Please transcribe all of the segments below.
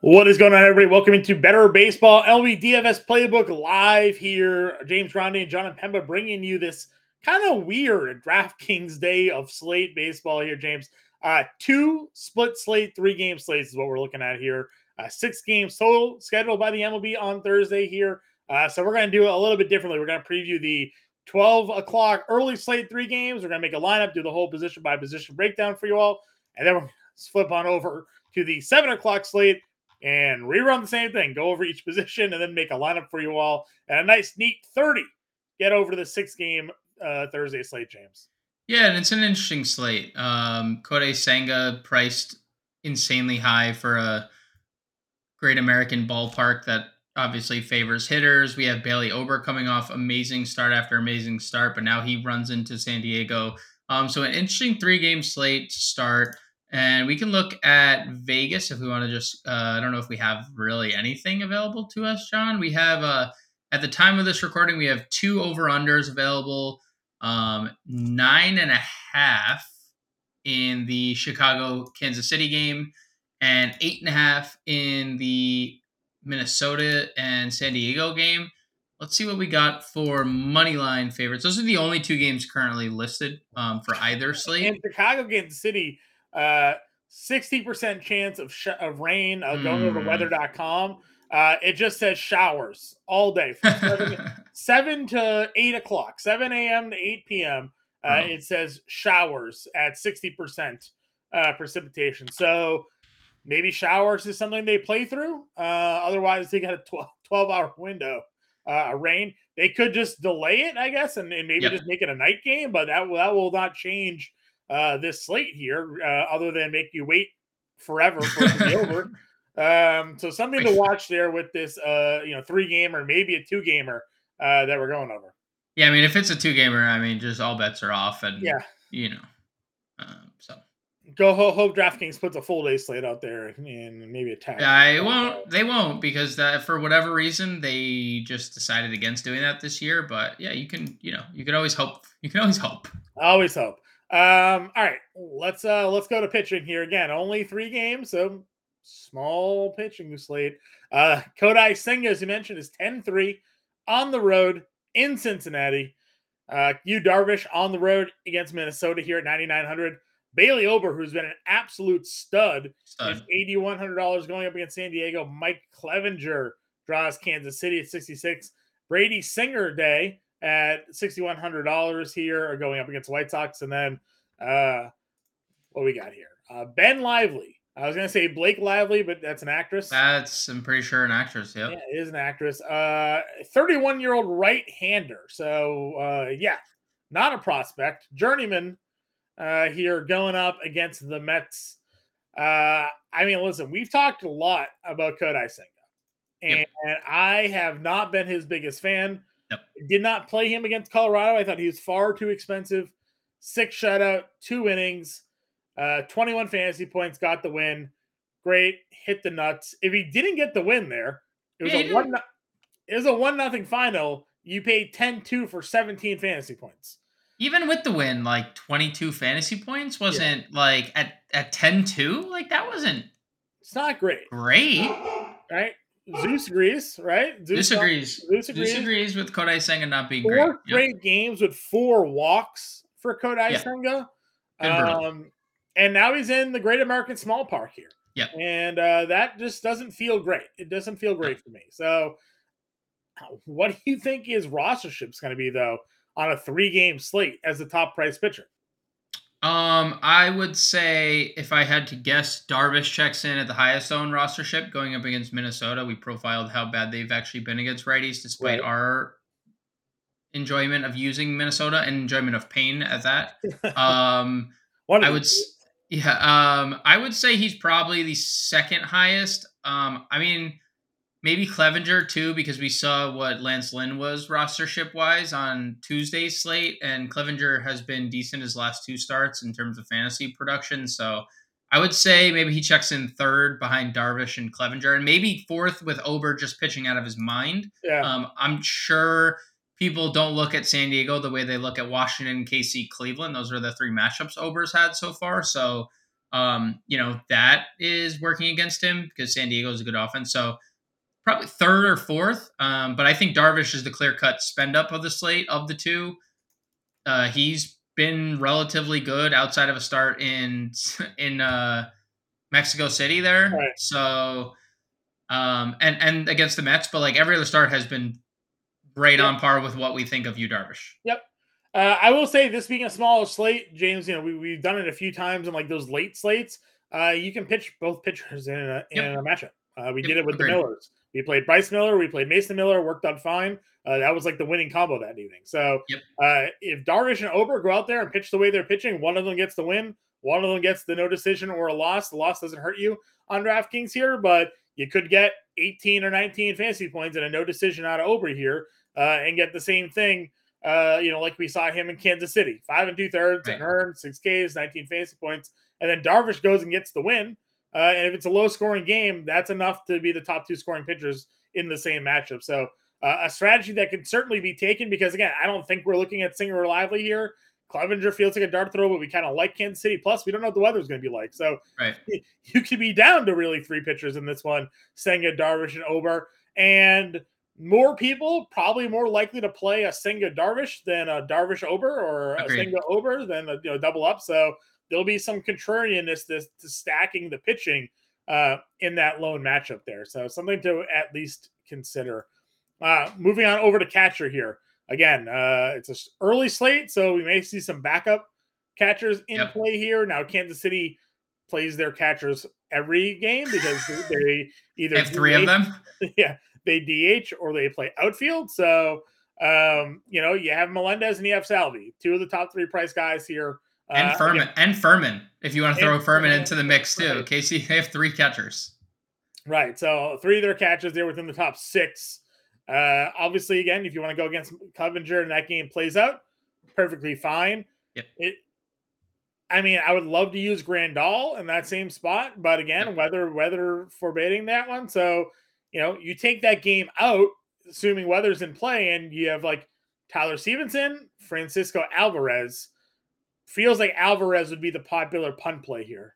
What is going on, everybody? Welcome into Better Baseball LV DFS Playbook live here. James Grande and Jon Impemba bringing you this kind of weird DraftKings day of slate baseball here, James. Uh, two split slate, three game slates is what we're looking at here. Uh, six games total scheduled by the MLB on Thursday here. Uh, so we're going to do it a little bit differently. We're going to preview the 12 o'clock early slate, three games. We're going to make a lineup, do the whole position by position breakdown for you all. And then we're flip on over to the seven o'clock slate and rerun the same thing. Go over each position and then make a lineup for you all. And a nice, neat 30. Get over to the six game uh, Thursday slate, James. Yeah, and it's an interesting slate. Um, Kodai Senga priced insanely high for a great American ballpark that obviously favors hitters. We have Bailey Ober coming off amazing start after amazing start, but now he runs into San Diego. Um, so an interesting three game slate to start. And we can look at Vegas if we want to just, uh, I don't know if we have really anything available to us, John. We have, uh, at the time of this recording, we have two over unders available, um, nine and a half in the Chicago Kansas City game, and eight and a half in the Minnesota and San Diego game. Let's see what we got for money line favorites. Those are the only two games currently listed um, for either slate. And Chicago Kansas City uh, 60% chance of, sh- of rain uh, going mm. over hmm. weather.com. Uh, it just says showers all day from 7, 7 to 8 o'clock, 7 a.m. to 8 p.m. Uh, oh. It says showers at 60% uh, precipitation. So maybe showers is something they play through. Uh, otherwise, they got a 12, 12 hour window. Uh, rain. They could just delay it, I guess, and, and maybe yep. just make it a night game, but that, that will not change uh, this slate here, uh, other than make you wait forever for it to be over. Um, so something to watch there with this, uh, you know, three gamer, maybe a two gamer uh, that we're going over. Yeah, I mean, if it's a two gamer, I mean, just all bets are off, and yeah, you know, um, so go hope DraftKings puts a full day slate out there and maybe a tag. Yeah, I won't. They won't because that for whatever reason they just decided against doing that this year. But yeah, you can, you know, you can always hope. You can always hope. Always hope. Um, all right, let's uh let's go to pitching here again. Only three games, so small pitching slate. Uh Kodai Senga, as you mentioned, is 10-3 on the road in Cincinnati. Uh Yu Darvish on the road against Minnesota here at 9,900. Bailey Ober, who's been an absolute stud, stud. is $8,100 going up against San Diego. Mike Clevinger draws Kansas City at 66. Brady Singer Day at $6,100 here are going up against White Sox. And then uh, what we got here? Uh, ben Lively. I was gonna say Blake Lively, but that's an actress. That's I'm pretty sure an actress. Yep. Yeah, it is an actress. Uh, 31 year old right hander. So uh, yeah, not a prospect. Journeyman uh, here going up against the Mets. Uh, I mean, listen, we've talked a lot about Kodai Senga, and yep. I have not been his biggest fan. Yep. Did not play him against Colorado. I thought he was far too expensive. Six shutout, two innings, uh, 21 fantasy points, got the win. Great, hit the nuts. If he didn't get the win there, it was yeah, a one. It was a one nothing final. You paid 10-2 for 17 fantasy points. Even with the win, like 22 fantasy points wasn't yeah. like at at 10-2. Like that wasn't. It's not great. Great. Right. Zeus agrees, right? Zeus, Zeus agrees. Zeus agrees. Zeus agrees with Kodai Senga not being four great. great yep. games with four walks for Kodai yeah. Senga. Um, and now he's in the Great American Small Park here. Yeah. And uh, that just doesn't feel great. It doesn't feel great for me. So, what do you think his rostership's going to be, though, on a three game slate as the top price pitcher? Um, I would say if I had to guess, Darvish checks in at the highest owned rostership going up against Minnesota. We profiled how bad they've actually been against righties, despite right. our enjoyment of using Minnesota and enjoyment of pain at that. Um, I would, yeah, um, I would say he's probably the second highest. Um, I mean, maybe Clevinger too, because we saw what Lance Lynn was rostership wise on Tuesday's slate, and Clevinger has been decent his last two starts in terms of fantasy production. So I would say maybe he checks in third behind Darvish and Clevinger, and maybe fourth with Ober just pitching out of his mind. Yeah. Um, I'm sure people don't look at San Diego the way they look at Washington, KC, Cleveland. Those are the three matchups Ober's had so far. So Um, you know, that is working against him because San Diego is a good offense. So probably third or fourth. Um, but I think Darvish is the clear cut spend up of the slate of the two. Uh, he's been relatively good outside of a start in in uh, Mexico City there. Right. So um, and and against the Mets, but like every other start has been right yep. on par with what we think of Yu, Darvish. Yep. Uh, I will say this being a smaller slate, James, you know, we, we've done it a few times in like those late slates. Uh, you can pitch both pitchers in a, in yep. a matchup. Uh, we yep. did it with Agreed. the Millers. We played Bryce Miller, we played Mason Miller, worked out fine. Uh, that was like the winning combo that evening. So yep. uh, if Darvish and Ober go out there and pitch the way they're pitching, one of them gets the win, one of them gets the no decision or a loss. The loss doesn't hurt you on DraftKings here, but you could get 18 or 19 fantasy points and a no decision out of Ober here uh, and get the same thing. Uh, you know, like we saw him in Kansas City, five and two thirds, right. and earned six Ks, 19 fantasy points, and then Darvish goes and gets the win. Uh, and if it's a low scoring game, that's enough to be the top two scoring pitchers in the same matchup. So uh, a strategy that can certainly be taken because again, I don't think we're looking at Singer or Lively here. Clevinger feels like a dart throw, but we kind of like Kansas City. Plus, we don't know what the weather's going to be like. So right. you could be down to really three pitchers in this one, Senga, Darvish, and Ober. And more people probably more likely to play a Senga Darvish than a Darvish Ober or Agreed. a Senga Ober than a you know, double up. So there'll be some contrarianness to, to stacking the pitching uh, in that lone matchup there. So something to at least consider. Uh, moving on over to catcher here. Again, uh, it's an early slate, so we may see some backup catchers in yep. play here. Now, Kansas City plays their catchers every game because they either have three of them. Yeah, they DH or they play outfield. So, um, you know, you have Melendez and you have Salvi, two of the top three price guys here. And uh, Fermin, again, and Fermin, if you want to throw Fermin into the mix too. Right. Casey, they have three catchers. Right. So three of their catchers, they're within the top six. Uh, obviously, again, if you want to go against Clevinger and that game plays out, perfectly fine. Yep. It, I mean, I would love to use Grandal in that same spot, but again, yep. weather weather forbidding that one. So, you know, you take that game out, assuming weather's in play, and you have like Tyler Stephenson, Francisco Alvarez. Feels like Alvarez would be the popular punt play here.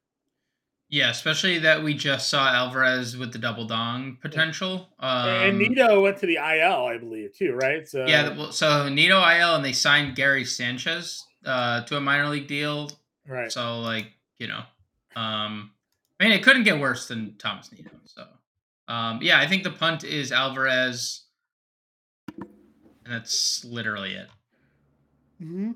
Yeah, especially that we just saw Alvarez with the double dong potential. Um, and Nido went to the IL, I believe, too, right? So yeah, so Nido IL, and they signed Gary Sanchez uh, to a minor league deal. Right. So like you know, um, I mean, it couldn't get worse than Thomas Nido. So um, yeah, I think the punt is Alvarez, and that's literally it. Hmm.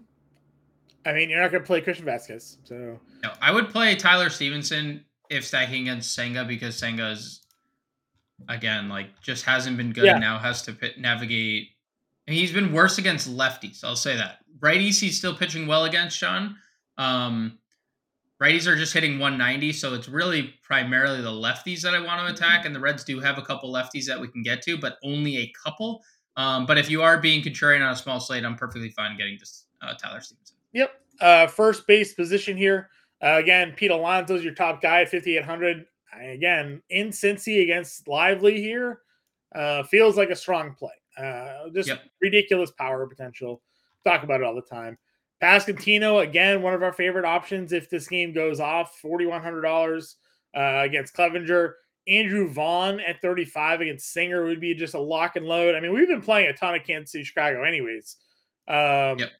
I mean, you're not going to play Christian Vazquez, so no. I would play Tyler Stephenson if stacking against Senga because Senga is again like just hasn't been good yeah. and now has to pit, navigate. And he's been worse against lefties. I'll say that. Righties, he's still pitching well against Sean. Um, righties are just hitting 190, so it's really primarily the lefties that I want to attack. And the Reds do have a couple lefties that we can get to, but only a couple. Um, but if you are being contrarian on a small slate, I'm perfectly fine getting this uh, Tyler Stephenson. Yep. Uh, first base position here. Uh, again, Pete Alonso's your top guy at 5,800. Again, in Cincy against Lively here. Uh, feels like a strong play. Uh, just yep. ridiculous power potential. Talk about it all the time. Pasquantino, again, one of our favorite options if this game goes off. $4,100 uh, against Clevinger. Andrew Vaughn at 35 against Singer would be just a lock and load. I mean, we've been playing a ton of Kansas City, Chicago, anyways. Um, yep.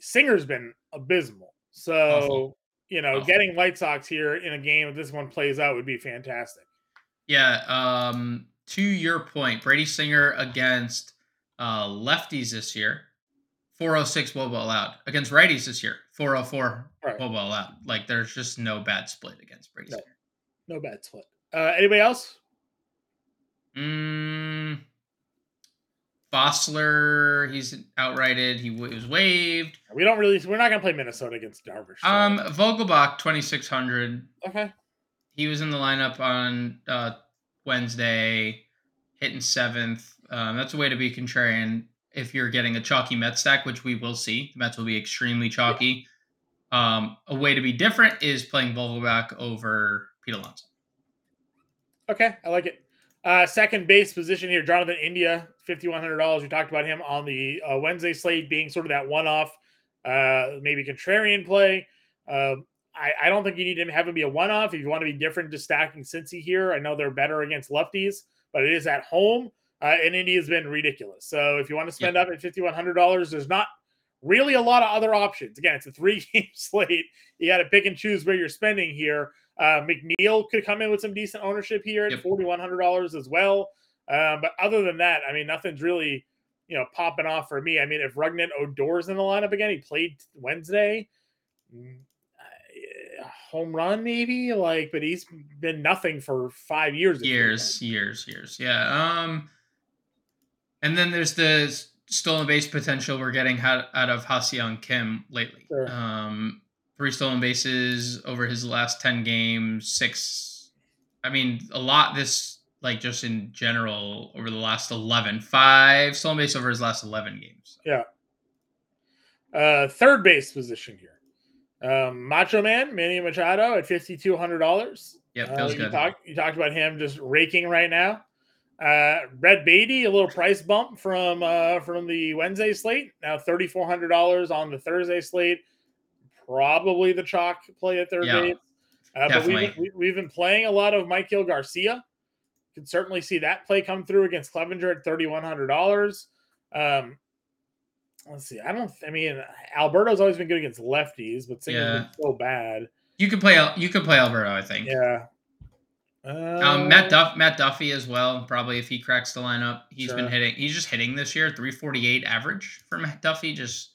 Singer's been abysmal. So, Awful. you know, Awful. getting White Sox here in a game if this one plays out would be fantastic. Yeah. Um, to your point, Brady Singer against uh, lefties this year, 406 wOBA allowed. Against righties this year, 404 right. wOBA allowed. Like, there's just no bad split against Brady no, No bad split. Uh, anybody else? Mm, Vosler, he's outrighted. He, w- was waived. We don't really. We're not gonna play Minnesota against Darvish. So. Um, Vogelbach, twenty six hundred. Okay. He was in the lineup on uh, Wednesday, hitting seventh. Um, that's a way to be contrarian if you're getting a chalky Mets stack, which we will see. The Mets will be extremely chalky. Um, a way to be different is playing Vogelbach over Pete Alonso. Okay, I like it. Uh, second base position here, Jonathan India, $5,100. We talked about him on the uh, Wednesday slate being sort of that one off, uh, maybe contrarian play. Uh, I, I don't think you need to have him be a one off. If you want to be different, to stacking Cincy here. I know they're better against lefties, but it is at home, uh, and Indy has been ridiculous. So if you want to spend up at fifty one hundred dollars, there's not really a lot of other options. Again, it's a three game slate. You got to pick and choose where you're spending here. Uh, McNeil could come in with some decent ownership here at yep. forty one hundred dollars as well. Um, but other than that, I mean, nothing's really you know popping off for me. I mean, if Rougned Odor's in the lineup again, he played Wednesday. Mm, home run maybe like but he's been nothing for five years years years years yeah um and then there's the stolen base potential we're getting out, of Ha-Seong Kim lately. Sure. Um, three stolen bases over his last 10 games, six. I mean, a lot this, like just in general, over the last 11, five stolen base over his last 11 games. Yeah. Uh, third base position here. Um, Macho Man, Manny Machado at $5,200. Yep, feels uh, you good. Talk, you talked about him just raking right now. Uh, Brett Baty, a little price bump from uh, from the Wednesday slate. Now thirty four hundred dollars on the Thursday slate. Probably the chalk play at third yeah, base. Uh, but we've been, we've been playing a lot of Maikel Garcia. Can certainly see that play come through against Clevinger at thirty one hundred dollars. Um, let's see. I don't. I mean, Alberto's always been good against lefties, but Singer's yeah. been so bad. You could play. You could play Alberto. I think. Yeah. Um, Matt uh, Duff, Matt Duffy as well. Probably if he cracks the lineup, he's sure. been hitting. He's just hitting this year, three forty eight average for Matt Duffy. Just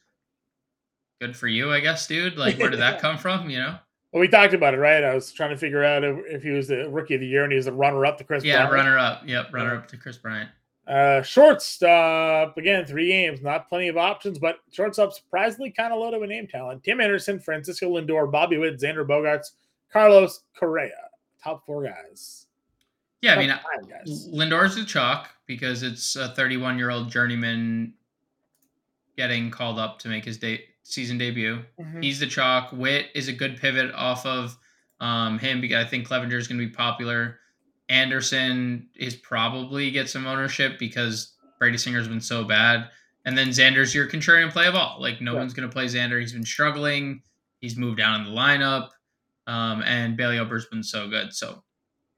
good for you, I guess, dude. Like, where did that come from? You know. Well, we talked about it, right? I was trying to figure out if, he was the rookie of the year and he was the runner up to Kris. Yeah, Bryant. runner up. Yep, runner up to Kris Bryant. Uh, shortstop again, three games, not plenty of options, but shortstop surprisingly kind of low loaded with name talent. Tim Anderson, Francisco Lindor, Bobby Witt, Xander Bogaerts, Carlos Correa top four guys. Yeah, top I mean, guys. Lindor's a chalk because it's a 31 year old journeyman getting called up to make his day season debut. Mm-hmm. He's the chalk. Witt is a good pivot off of um, him because I think Clevinger is going to be popular. Anderson is probably get some ownership because Brady Singer's been so bad. And then Xander's your contrarian play of all. Like no yeah. one's going to play Xander. He's been struggling. He's moved down in the lineup. Um, and Bailey Ober's been so good. So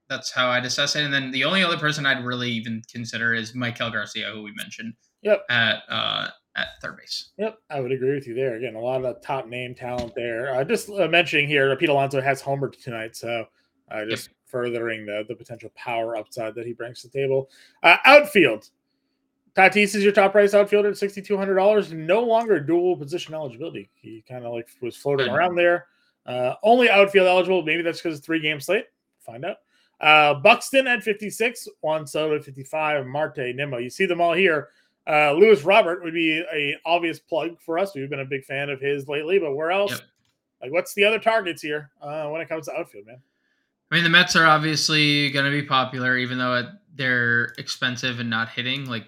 that's how I'd assess it. And then the only other person I'd really even consider is Maikel Garcia, who we mentioned. Yep. At uh, at third base. Yep, I would agree with you there. Again, a lot of top name talent there. Uh, just uh, mentioning here, Pete Alonso has homered tonight, so uh, just yep. furthering the the potential power upside that he brings to the table. Uh, outfield. Tatis is your top price outfielder at sixty two hundred dollars. No longer dual position eligibility. He kind of like was floating around there. Uh, only outfield eligible. Maybe that's because three game slate. Find out. Uh, Buxton at 56, Juan Soto at 55, Marte, Nimmo. You see them all here. Uh, Luis Robert would be a obvious plug for us. We've been a big fan of his lately, but where else? Yep. Like, what's the other targets here uh, when it comes to outfield, man? I mean, the Mets are obviously going to be popular, even though they're expensive and not hitting. Like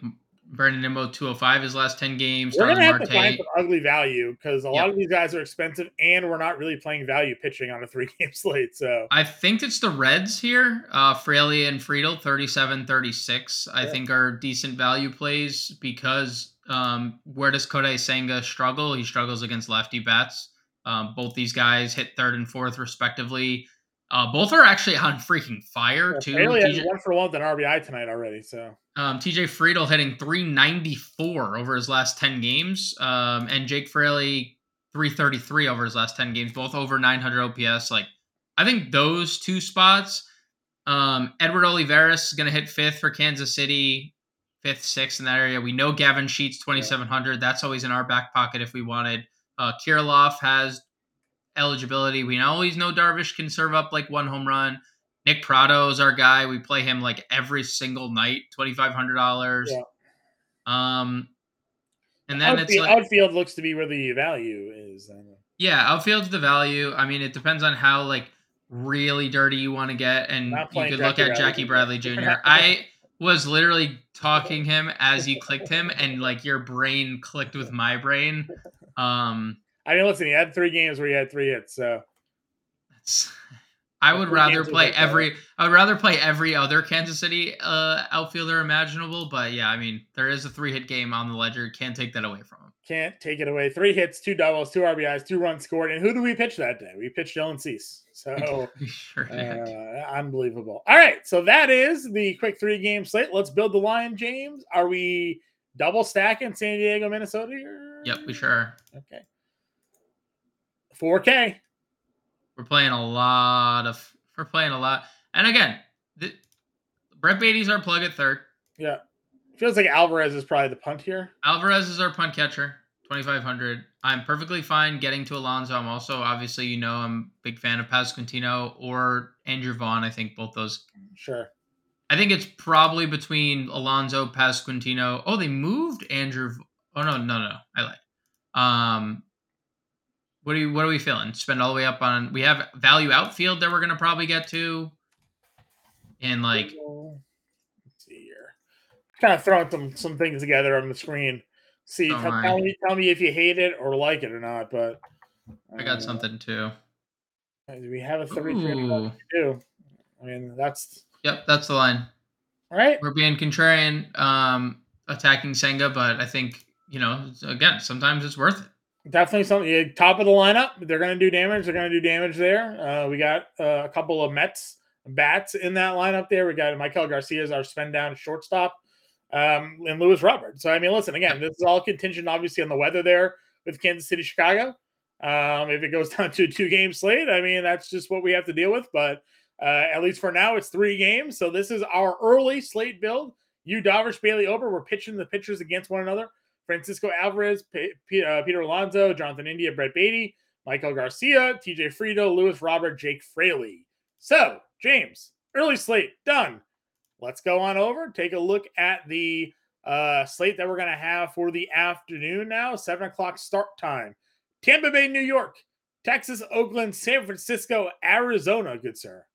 Brandon Nimmo 205 his last 10 games. We're gonna have Marte. to find some ugly value because a yep. lot of these guys are expensive and we're not really playing value pitching on a three game slate. So I think it's the Reds here. Uh Fraley and Friedl, 37 36, I think are decent value plays because um where does Kodai Senga struggle? He struggles against lefty bats. Um, both these guys hit third and fourth respectively. Uh, both are actually on freaking fire yeah, too. TJ, one for one with an RBI tonight already. So um, TJ Friedl hitting 394 over his last 10 games, um, and Jake Fraley 333 over his last 10 games, both over 900 OPS. Like I think those two spots. Um, Edward Olivares is going to hit fifth for Kansas City, fifth, sixth in that area. We know Gavin Sheets 2700. That's always in our back pocket if we wanted. Uh, Kirilloff has eligibility. We always know Darvish can serve up like one home run. Nick Pratto is our guy. We play him like every single night, twenty five hundred dollars. Yeah. Um, and then outfield, it's like, outfield looks to be where the value is. Yeah, outfield's the value. I mean, it depends on how like really dirty you want to get, and you could Jackie look at Bradley Jackie Bradley Jr. I was literally talking him as you clicked him, and like your brain clicked with my brain. Um, I mean, listen, he had three games where he had three hits, so that's. I would rather play every. I would rather play every other Kansas City uh, outfielder imaginable, but yeah, I mean, there is a three hit game on the ledger. Can't take that away from him. Can't take it away. Three hits, two doubles, two RBIs, two runs scored. And who do we pitch that day? We pitched Dylan Cease. So sure uh, unbelievable. All right. So that is the quick three game slate. Let's build the line, James. Are we double stacking San Diego, Minnesota? Or... Yep, we sure are. Okay. 4K. We're playing a lot of we're playing a lot. And again, the, Brett Baty's our plug at third. Yeah. Feels like Alvarez is probably the punt here. Alvarez is our punt catcher, 2,500. I'm perfectly fine getting to Alonso. I'm also, obviously, you know, I'm a big fan of Pasquantino or Andrew Vaughn. I think both those. Sure. I think it's probably between Alonso, Pasquantino. Oh, they moved Andrew. Oh, no, no, no. I like. Um, what are you? What are we feeling? Spend all the way up on. We have value outfield that we're gonna probably get to, and like Let's see here. kind of throwing some some things together on the screen. See, oh tell, tell, me tell me if you hate it or like it or not. But uh, I got uh, something too. Do we have a three three do? I mean, that's yep, that's the line. All right, we're being contrarian, um, attacking Senga, but I think you know, again, sometimes it's worth it. Definitely something. Top of the lineup, they're going to do damage. They're going to do damage there. Uh, we got uh, a couple of Mets bats in that lineup there. We got Maikel Garcia as our spend down shortstop um, and Luis Robert. So I mean, listen again, this is all contingent, obviously, on the weather there with Kansas City, Chicago. Um, if it goes down to a two game slate, I mean, that's just what we have to deal with. But uh, at least for now, it's three games. So this is our early slate build. Yu, Darvish, Bailey, Ober, we're pitching the pitchers against one another. Francisco Alvarez, uh, Peter Alonso, Jonathan India, Brett Baty, Maikel Garcia, TJ Friedl, Luis Robert, Jake Fraley. So, James, early slate done let's go on over, take a look at the uh, slate that we're going to have for the afternoon now. Seven o'clock start time. Tampa Bay, New York, Texas, Oakland, San Francisco, Arizona. Good sir.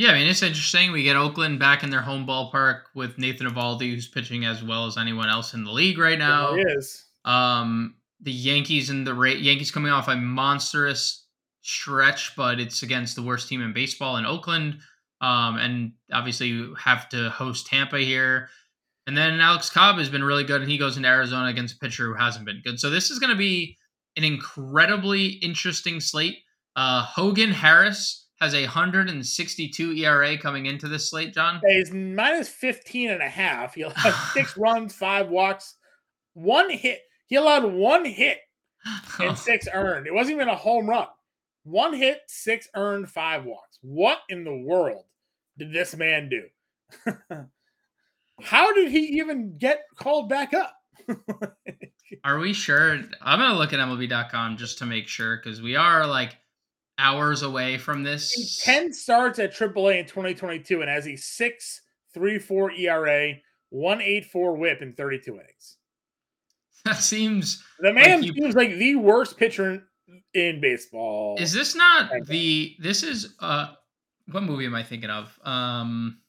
Yeah, I mean it's interesting. We get Oakland back in their home ballpark with Nathan Eovaldi, who's pitching as well as anyone else in the league right now. He is. Um, the Yankees and the Ra- Yankees coming off a monstrous stretch, but it's against the worst team in baseball in Oakland. Um, and obviously you have to host Tampa here. And then Alex Cobb has been really good, and he goes into Arizona against a pitcher who hasn't been good. So this is going to be an incredibly interesting slate. Uh, Hogan Harris has a 162 ERA coming into this slate, John. He's minus 15 and a half. He'll have six runs, five walks, one hit. He allowed one hit and six earned. It wasn't even a home run. One hit, six earned, five walks. What in the world? did this man do? How did he even get called back up? are we sure? I'm gonna look at MLB.com just to make sure because we are like hours away from this. 10 starts at AAA in 2022 and has a 6.34 ERA, 184 whip in 32 innings. That seems the man like you, seems like the worst pitcher in baseball. Is this not the this is uh what movie am I thinking of? Um,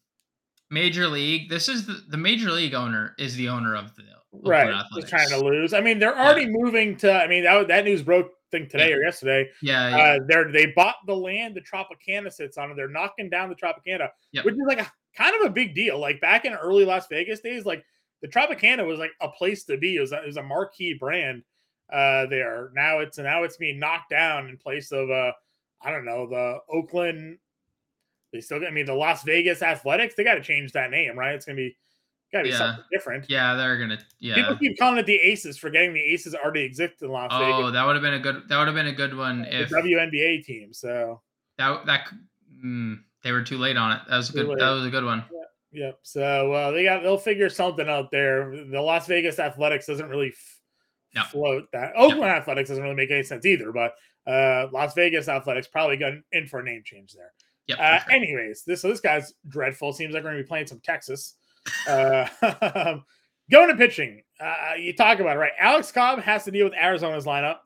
Major League. This is the, the Major League owner is the owner of the Oakland right. Just trying to lose. I mean, they're already yeah. moving to. I mean, that that news broke. Think today yeah. or yesterday. Yeah, yeah. Uh, they're they bought the land the Tropicana sits on, and they're knocking down the Tropicana, yep. which is like a kind of a big deal. Like back in early Las Vegas days, like the Tropicana was like a place to be. It was a, it was a marquee brand uh, there. Now it's now it's being knocked down in place of uh, I don't know the Oakland they still, I mean, the Las Vegas Athletics, they got to change that name, right? It's gonna be got to be yeah. something different. Yeah, they're gonna. Yeah, people keep calling it the Aces, forgetting the Aces already exist in Las oh, Vegas. Oh, that would have been a good. That would have been a good one if the WNBA team. So that that mm, they were too late on it. That was a good. That was a good one. Yeah. Yep. So uh, they got they'll figure something out there. The Las Vegas Athletics doesn't really f- no. float that. Oakland no. Athletics doesn't really make any sense either. But uh, Las Vegas Athletics probably got in for a name change there. Yep, uh, sure. Anyways, this so this guy's dreadful. Seems like we're gonna be playing some Texas. Uh, going to pitching, uh, you talk about it, right? Alex Cobb has to deal with Arizona's lineup.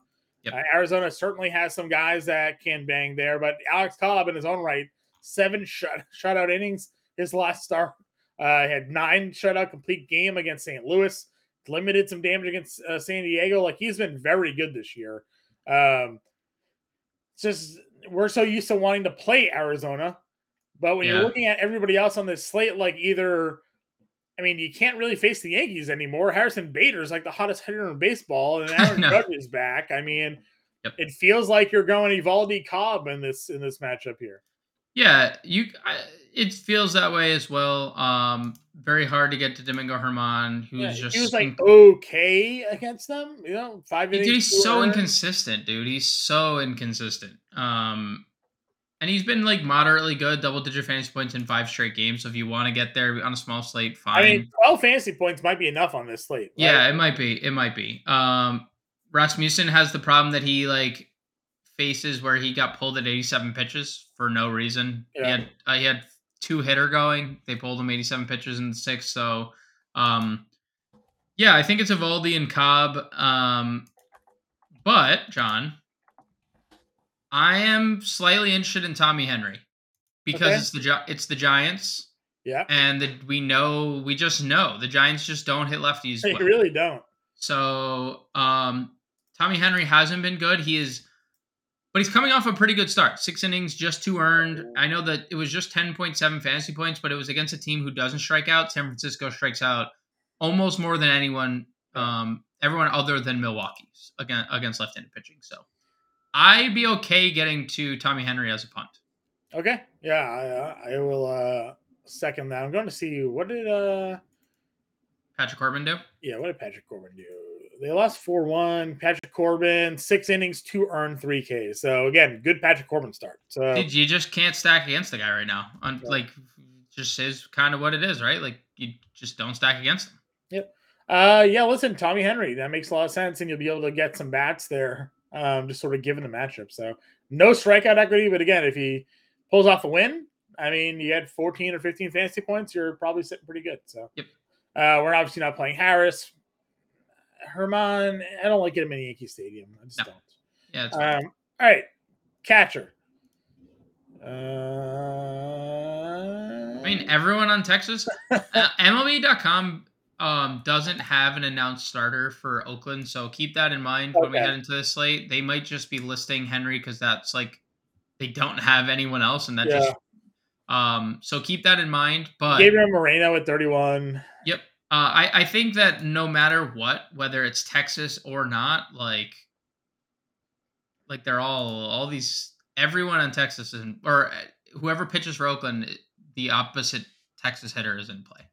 Yep. Uh, Arizona certainly has some guys that can bang there, but Alex Cobb in his own right, seven shut shutout innings his last start. Uh, had nine shutout complete game against St. Louis. Limited some damage against uh, San Diego. Like he's been very good this year. Um, just we're so used to wanting to play Arizona, but when yeah. you're looking at everybody else on this slate, like either I mean, you can't really face the Yankees anymore. Harrison Bader is like the hottest hitter in baseball, and Aaron No. Judge is back. I mean, Yep. it feels like you're going Eovaldi Cobb in this in this matchup here. Yeah, you. I, it feels that way as well. Um, very hard to get to Domingo Germán, who's Yeah, just he was like inc- okay against them. You know, five Dude, he's two so inconsistent, dude. He's so inconsistent. Um, and he's been like moderately good, double digit fantasy points in five straight games. So if you want to get there on a small slate, fine. I mean, twelve fantasy points might be enough on this slate. right? yeah, it might be. It might be. Um, Rasmussen has the problem that he like faces where he got pulled at 87 pitches for no reason. He had uh, he had two hitter going. They pulled him 87 pitches in the sixth. So, um, yeah, I think it's Eovaldi and Cobb. Um, but John, I am slightly interested in Tommy Henry because Okay. it's the Gi- it's the Giants, yeah. and the, we know we just know the Giants just don't hit lefties. They well. really don't. So um, Tommy Henry hasn't been good. He is, but he's coming off a pretty good start. Six innings, just two earned. I know that it was just ten point seven fantasy points, but it was against a team who doesn't strike out. San Francisco strikes out almost more than anyone, um, everyone other than Milwaukee's against against left-handed pitching. So I'd be okay getting to Tommy Henry as a punt. Okay. Yeah, I, uh, I will uh second that. I'm going to see what did uh Patrick Corbin do? yeah, what did Patrick Corbin do? They lost 4-1. Patrick Corbin, six innings, two earned, three Ks. So again, good Patrick Corbin start. So Dude, you just can't stack against the guy right now. Un- Yeah. Like, just is kind of what it is, right? Like, you just don't stack against him. uh yeah, listen, Tommy Henry, that makes a lot of sense, and you'll be able to get some bats there. Um, just sort of given the matchup. So no strikeout equity, but again, if he pulls off a win, I mean, you had 14 or 15 fantasy points, you're probably sitting pretty good. So Yep. uh, we're obviously not playing Harris. Germán, I don't like getting him in Yankee Stadium. I just No. don't. Yeah, Um, all right, catcher. Uh, I mean, everyone on Texas, uh, MLB.com um, doesn't have an announced starter for Oakland, so keep that in mind when we head into the slate. They might just be listing Henry because that's like they don't have anyone else, and that Yeah. just um. So keep that in mind. But Gabriel Moreno at 31. Yep. Uh, I, I think that no matter what, whether it's Texas or not, like, like they're all all these everyone on Texas and or uh, whoever pitches for Oakland, the opposite Texas hitter is in play.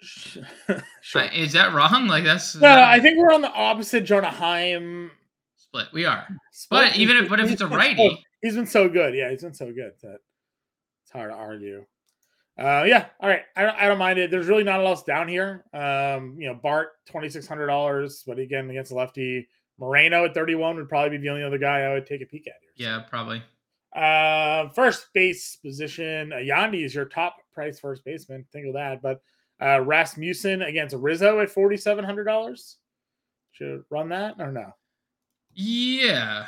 sure. Is that wrong? Like that's no, I think we're on the opposite Jonah Heim. split. We are, split. but even if but if it's a been so- righty, he's been so good. Yeah, he's been so good that it's hard to argue. Uh, yeah, all right. I don't, I don't mind it. There's really not a lot else down here. Um, you know, Bart twenty six hundred dollars, but again against a lefty. Moreno at thirty one would probably be the only other guy I would take a peek at here. yeah, probably. Uh, first base position. Uh, Yandy is your top price first baseman. Think of that. But uh, Rasmussen against Rizzo at forty seven hundred dollars. Should run that or no? Yeah.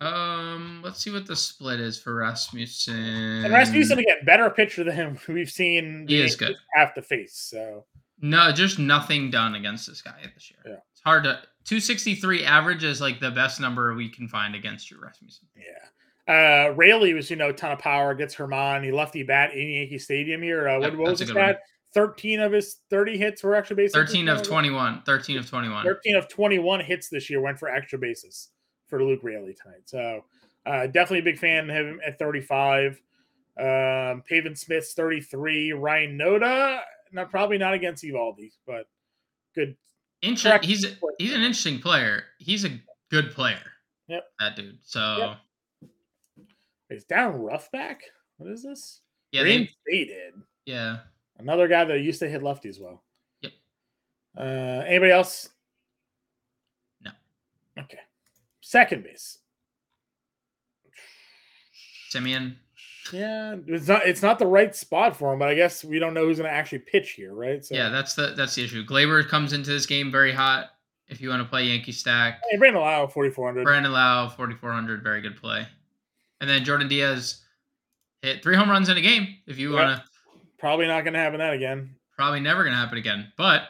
Um. Let's see what the split is for Rasmussen. And Rasmussen again, better pitcher than him we've seen. He the is good. Have to face. So No, just nothing done against this guy this year. Yeah. It's hard to 263 average is like the best number we can find against you, Rasmussen. yeah. Uh Raley was, you know, a ton of power, gets Germán. He lefty bat in Yankee Stadium here. Uh, what, Yep, what was his a good one. stat? 13 of his 30 hits were extra bases. 13 of 21. 13 of 21. 13 of 21 hits this year went for extra bases for Luke Raley tonight. So uh, definitely a big fan of him at 35. Um, Pavin Smith's 33. Ryan Noda, not probably not against Eovaldi, but good. Inter- he's he's an interesting player. He's a good player. Yep. That dude. So Is down Roughback? What is this? yeah, they, Reinstated. yeah. Another guy that used to hit lefty as well. Yep. Uh, anybody else? No. Okay. Second base. Semien. Yeah, it's not it's not the right spot for him, but I guess we don't know who's going to actually pitch here, right? So Yeah, that's the that's the issue. Gleyber comes into this game very hot. If you want to play Yankee stack, hey, Brandon Lowe, forty four hundred. Brandon Lowe, 4,400, very good play. And then Jordan Diaz hit three home runs in a game. If you want to, Probably not going to happen that again. probably never going to happen again, but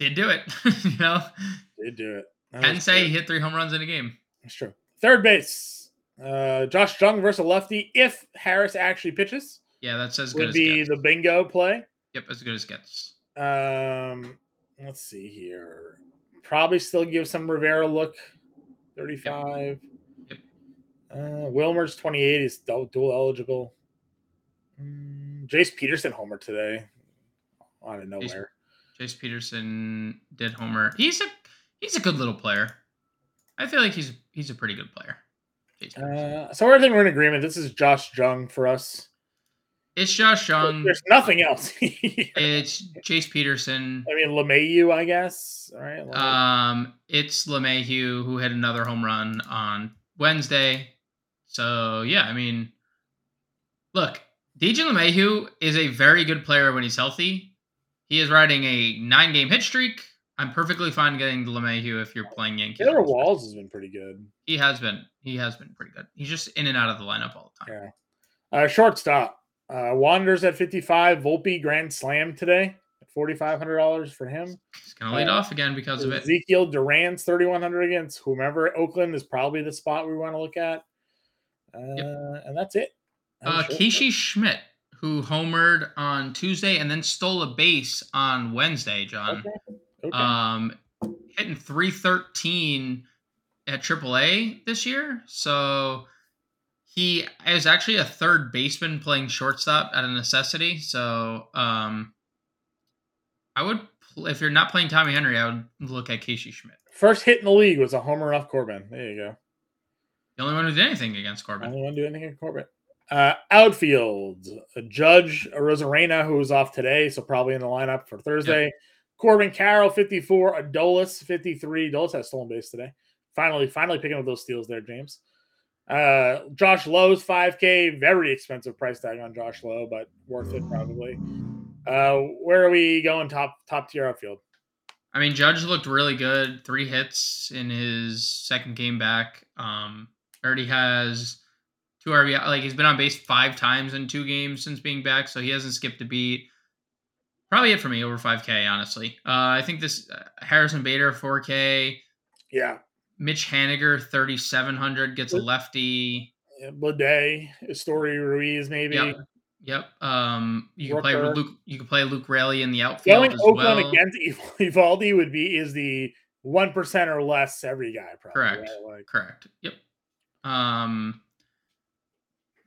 did do it. you know, Did do it. Can say he hit three home runs in a game. That's true. Third base. Uh, Josh Jung versus a lefty. If Harris actually pitches, Yeah, that's as good would be the bingo play. Yep, as good as gets. Um, let's see here. Probably still give some Rivera look. 35. Yep. Uh, Wilmer's 28 is dual eligible. Mm, Jace Peterson homer today. Out of nowhere. Jace, Jace Peterson did homer. He's a he's a good little player. I feel like he's he's a pretty good player. Uh, so I think we're in agreement. This is Josh Jung for us. It's Josh Jung. There's nothing else. it's Jace Peterson. I mean LeMahieu, I guess. All right. Um, it's LeMahieu who hit another home run on Wednesday. So yeah, I mean, look, DJ LeMahieu is a very good player when he's healthy. He is riding a nine-game hit streak. I'm perfectly fine getting the LeMahieu if you're playing Yankees. Taylor Walls has been pretty good. He has been. He has been pretty good. He's just in and out of the lineup all the time. Yeah. Uh, shortstop. Uh, Wanderers at 55. Volpe Grand Slam today. $4,500 for him. He's going to lead uh, off again because of it. Ezekiel Duran's 3,100 against whomever. Oakland is probably the spot we want to look at. Uh, yep. And that's it. Uh, Casey Schmidt, who homered on Tuesday and then stole a base on Wednesday, John. Okay. Okay. Um, hitting 313 at AAA this year. So he is actually a third baseman playing shortstop at a necessity. So um, I would, if you're not playing Tommy Henry, I would look at Casey Schmidt. First hit in the league was a homer off Corbin. There you go. The only one who did anything against Corbin. The only one who did anything against Corbin. Uh, outfield, Judge Arozarena, who was off today, so probably in the lineup for Thursday. Yep. Corbin Carroll, 54. Adolis, 53. Adolis has stolen base today. Finally, finally picking up those steals there, James. Uh, Josh Lowe's 5K. Very expensive price tag on Josh Lowe, but worth it probably. Uh, where are we going top top tier outfield? I mean, Judge looked really good. Three hits in his second game back. Um, already has two RBI. Like he's been on base five times in two games since being back, so he hasn't skipped a beat. Probably it for me over 5K, honestly. Uh, I think this uh, Harrison Bader 4K. Yeah. Mitch Haniger 3700 gets a lefty. Yeah, Bleday, Esteury Ruiz maybe. Yep. Yep. Um, you can play Luke. You can play Luke Raley in the outfield Going as Oakland well. against Eovaldi would be is the one percent or less every guy. Probably, Correct. Right? Like, Correct. Yep. Um.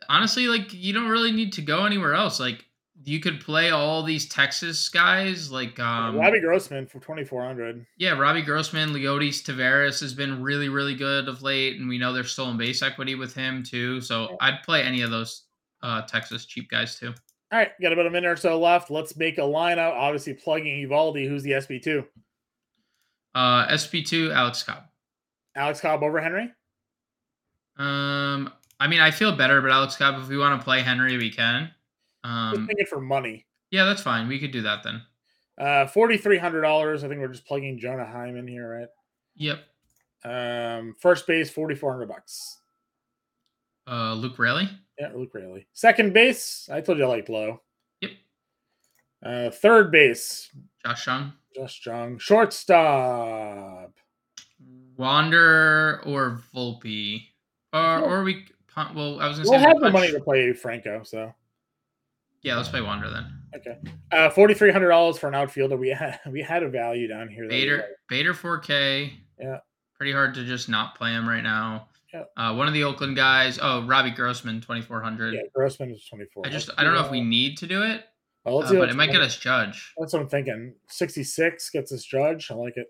Honestly, like you don't really need to go anywhere else. Like you could play all these Texas guys like um, Robbie Grossman for twenty four hundred. Yeah, Robbie Grossman, Leody Taveras has been really really good of late, and we know there's stolen base equity with him too. So I'd play any of those uh, Texas cheap guys too. All right, got about a minute or so left. Let's make a lineup. Obviously, plugging Eovaldi. Who's the SB two? Uh, SB two, Alex Cobb. Alex Cobb over Henry. Um, I mean, I feel better, but Alex Cobb. If we want to play Henry, we can. Um, just thinking for money. Yeah, that's fine. We could do that then. Uh, forty three hundred dollars. I think we're just plugging Jonah Heim in here, right? Yep. Um, first base forty four hundred bucks. Uh, Luke Raley. Yeah, Luke Raley. Second base. I told you I liked Lowe. Yep. Uh, third base. Josh Jung. Josh Jung. Shortstop. Wander or Volpe, or or we. Well, I was gonna we'll say have the money to play Franco, so yeah, let's play Wander then. Okay. Uh, forty three hundred dollars for an outfielder. We had we had a value down here. Bader Bader four K. Yeah. Pretty hard to just not play him right now. Yeah. Uh, one of the Oakland guys. Oh, Robbie Grossman, twenty four hundred. Yeah, Grossman is twenty four. I just I don't know if we need to do it. Well, uh, but it might get us Judge. That's what I'm thinking. Sixty six gets us Judge. I like it.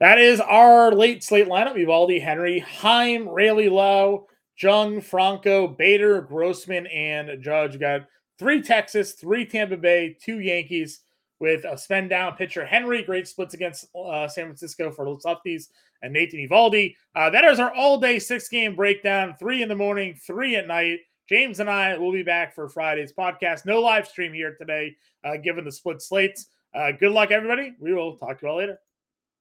That is our late slate lineup. Eovaldi, Henry, Heim, Raley Lowe, Jung, Franco, Bader, Grossman, and Judge. Got three Texas, three Tampa Bay, two Yankees with a spend down pitcher. Henry, great splits against uh, San Francisco for the lefties, and Nathan Eovaldi. Uh, that is our all day six game breakdown, three in the morning, three at night. James and I will be back for Friday's podcast. No live stream here today, uh, given the split slates. Uh, good luck, everybody. We will talk to you all later.